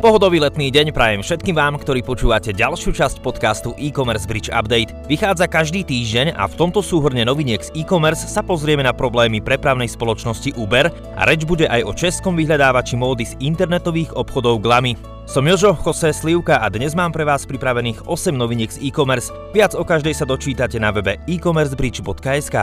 Pohodový letný deň prajem všetkým vám, ktorí počúvate ďalšiu časť podcastu e-commerce Bridge Update. Vychádza každý týždeň a v tomto súhrne noviniek z e-commerce sa pozrieme na problémy prepravnej spoločnosti Uber a reč bude aj o českom vyhľadávači módy z internetových obchodov Glamy. Som Jožo Jose Slivka a dnes mám pre vás pripravených 8 noviniek z e-commerce. Viac o každej sa dočítate na webe e-commercebridge.sk.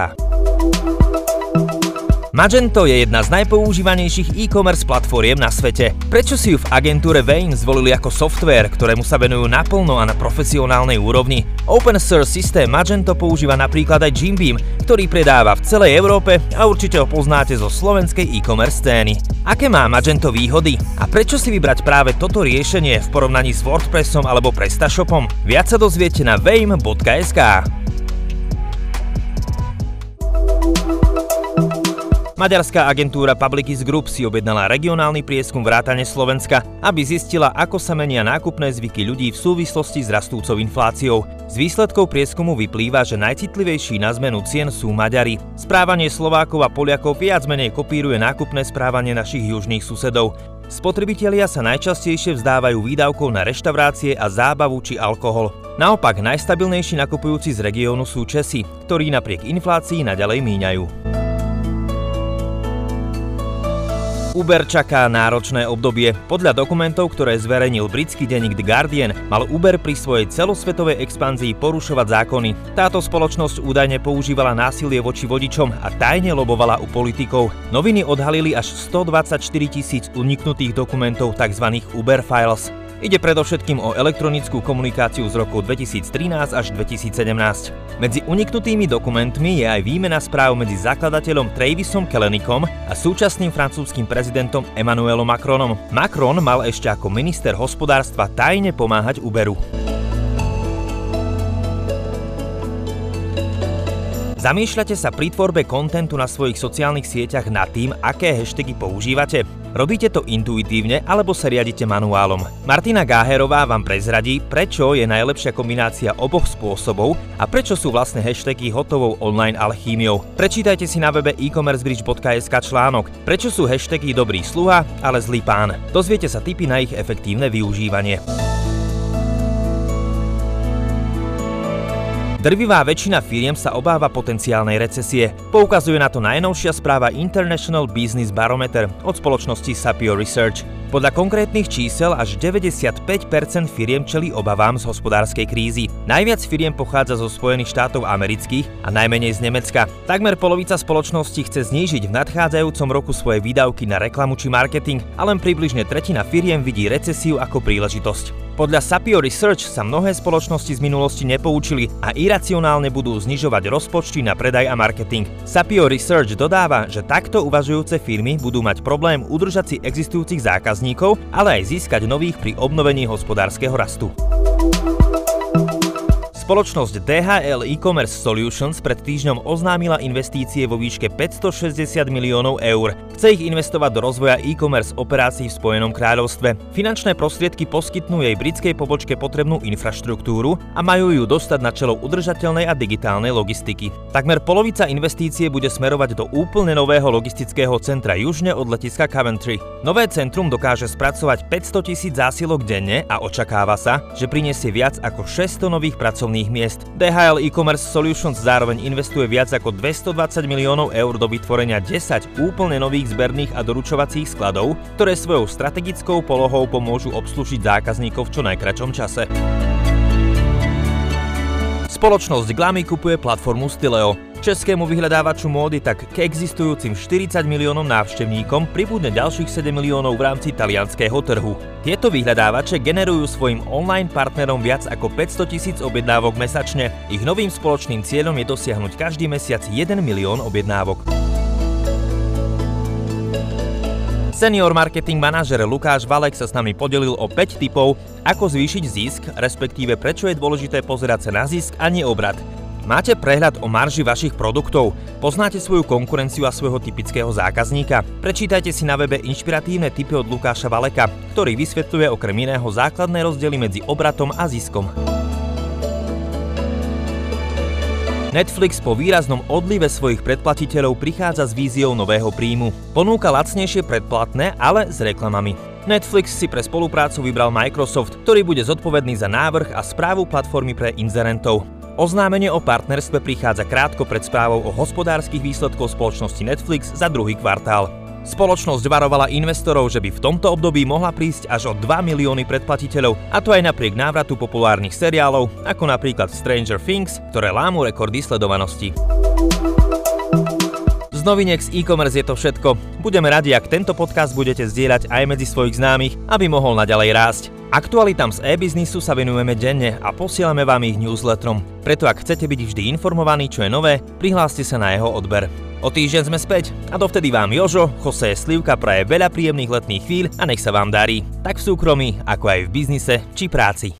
Magento je jedna z najpoužívanejších e-commerce platformiem na svete. Prečo si ju v agentúre Vane zvolili ako software, ktorému sa venujú naplno a na profesionálnej úrovni? Open source systém Magento používa napríklad aj Jim Beam, ktorý predáva v celej Európe a určite ho poznáte zo slovenskej e-commerce scény. Aké má Magento výhody? A prečo si vybrať práve toto riešenie v porovnaní s WordPressom alebo PrestaShopom? Viac sa dozviete na vame.sk. Maďarská agentúra Publicis Group si objednala regionálny prieskum vrátane Slovenska, aby zistila, ako sa menia nákupné zvyky ľudí v súvislosti s rastúcou infláciou. Z výsledkov prieskumu vyplýva, že najcitlivejší na zmenu cien sú Maďari. Správanie Slovákov a Poliakov viac menej kopíruje nákupné správanie našich južných susedov. Spotrebitelia sa najčastejšie vzdávajú výdavkov na reštaurácie a zábavu či alkohol. Naopak najstabilnejší nakupujúci z regiónu sú Česi, ktorí napriek inflácii naďalej míňajú. Uber čaká náročné obdobie. Podľa dokumentov, ktoré zverejnil britský denník The Guardian, mal Uber pri svojej celosvetovej expanzii porušovať zákony. Táto spoločnosť údajne používala násilie voči vodičom a tajne lobovala u politikov. Noviny odhalili až 124 tisíc uniknutých dokumentov tzv. Uber Files. Ide predovšetkým o elektronickú komunikáciu z roku 2013 až 2017. Medzi uniknutými dokumentmi je aj výmena správ medzi zakladateľom Travisom Kellenikom a súčasným francúzským prezidentom Emmanuelom Macronom. Macron mal ešte ako minister hospodárstva tajne pomáhať Uberu. Zamýšľate sa pri tvorbe kontentu na svojich sociálnych sieťach nad tým, aké hashtagy používate? Robíte to intuitívne alebo sa riadite manuálom? Martina Gáherová vám prezradí, prečo je najlepšia kombinácia oboch spôsobov a prečo sú vlastne hashtagy hotovou online alchímiou. Prečítajte si na webe e-commercebridge.sk článok Prečo sú hashtagy dobrý sluha, ale zlý pán. Dozviete sa tipy na ich efektívne využívanie. Drvivá väčšina firiem sa obáva potenciálnej recesie. Poukazuje na to najnovšia správa International Business Barometer od spoločnosti Sapio Research. Podľa konkrétnych čísel až 95% firiem čeli obavám z hospodárskej krízy. Najviac firiem pochádza zo Spojených štátov amerických a najmenej z Nemecka. Takmer polovica spoločnosti chce znížiť v nadchádzajúcom roku svoje výdavky na reklamu či marketing a len približne tretina firiem vidí recesiu ako príležitosť. Podľa Sapio Research sa mnohé spoločnosti z minulosti nepoučili a iracionálne budú znižovať rozpočty na predaj a marketing. Sapio Research dodáva, že takto uvažujúce firmy budú mať problém udržať si existujúcich zákazníkov, ale aj získať nových pri obnovení hospodárskeho rastu. Spoločnosť DHL E-Commerce Solutions pred týždňom oznámila investície vo výške 560 miliónov eur. Chce ich investovať do rozvoja e-commerce operácií v Spojenom kráľovstve. Finančné prostriedky poskytnú jej britskej pobočke potrebnú infraštruktúru a majú ju dostať na čelo udržateľnej a digitálnej logistiky. Takmer polovica investície bude smerovať do úplne nového logistického centra južne od letiska Coventry. Nové centrum dokáže spracovať 500 tisíc zásilok denne a očakáva sa, že prinesie viac ako 600 nových pracovných pracovných miest. DHL e-commerce Solutions zároveň investuje viac ako 220 miliónov eur do vytvorenia 10 úplne nových zberných a doručovacích skladov, ktoré svojou strategickou polohou pomôžu obslúžiť zákazníkov v čo najkračom čase. Spoločnosť Glamy kupuje platformu Stileo. Českému vyhľadávaču módy tak k existujúcim 40 miliónom návštevníkom pribudne ďalších 7 miliónov v rámci talianského trhu. Tieto vyhľadávače generujú svojim online partnerom viac ako 500 tisíc objednávok mesačne. Ich novým spoločným cieľom je dosiahnuť každý mesiac 1 milión objednávok. Senior marketing manažer Lukáš Valek sa s nami podelil o 5 typov, ako zvýšiť zisk, respektíve prečo je dôležité pozerať sa na zisk a nie obrad. Máte prehľad o marži vašich produktov? Poznáte svoju konkurenciu a svojho typického zákazníka? Prečítajte si na webe inšpiratívne tipy od Lukáša Valeka, ktorý vysvetľuje okrem iného základné rozdiely medzi obratom a ziskom. Netflix po výraznom odlive svojich predplatiteľov prichádza s víziou nového príjmu. Ponúka lacnejšie predplatné, ale s reklamami. Netflix si pre spoluprácu vybral Microsoft, ktorý bude zodpovedný za návrh a správu platformy pre inzerentov. Oznámenie o partnerstve prichádza krátko pred správou o hospodárskych výsledkoch spoločnosti Netflix za druhý kvartál. Spoločnosť varovala investorov, že by v tomto období mohla prísť až o 2 milióny predplatiteľov, a to aj napriek návratu populárnych seriálov, ako napríklad Stranger Things, ktoré lámu rekordy sledovanosti. Noviniek z e-commerce je to všetko. Budeme radi, ak tento podcast budete zdieľať aj medzi svojich známych, aby mohol naďalej rásť. Aktualitám z e-biznisu sa venujeme denne a posielame vám ich newsletterom. Preto ak chcete byť vždy informovaní, čo je nové, prihláste sa na jeho odber. O týždeň sme späť a dovtedy vám Jožo, Jose Slivka praje veľa príjemných letných chvíľ a nech sa vám darí, tak v súkromí, ako aj v biznise či práci.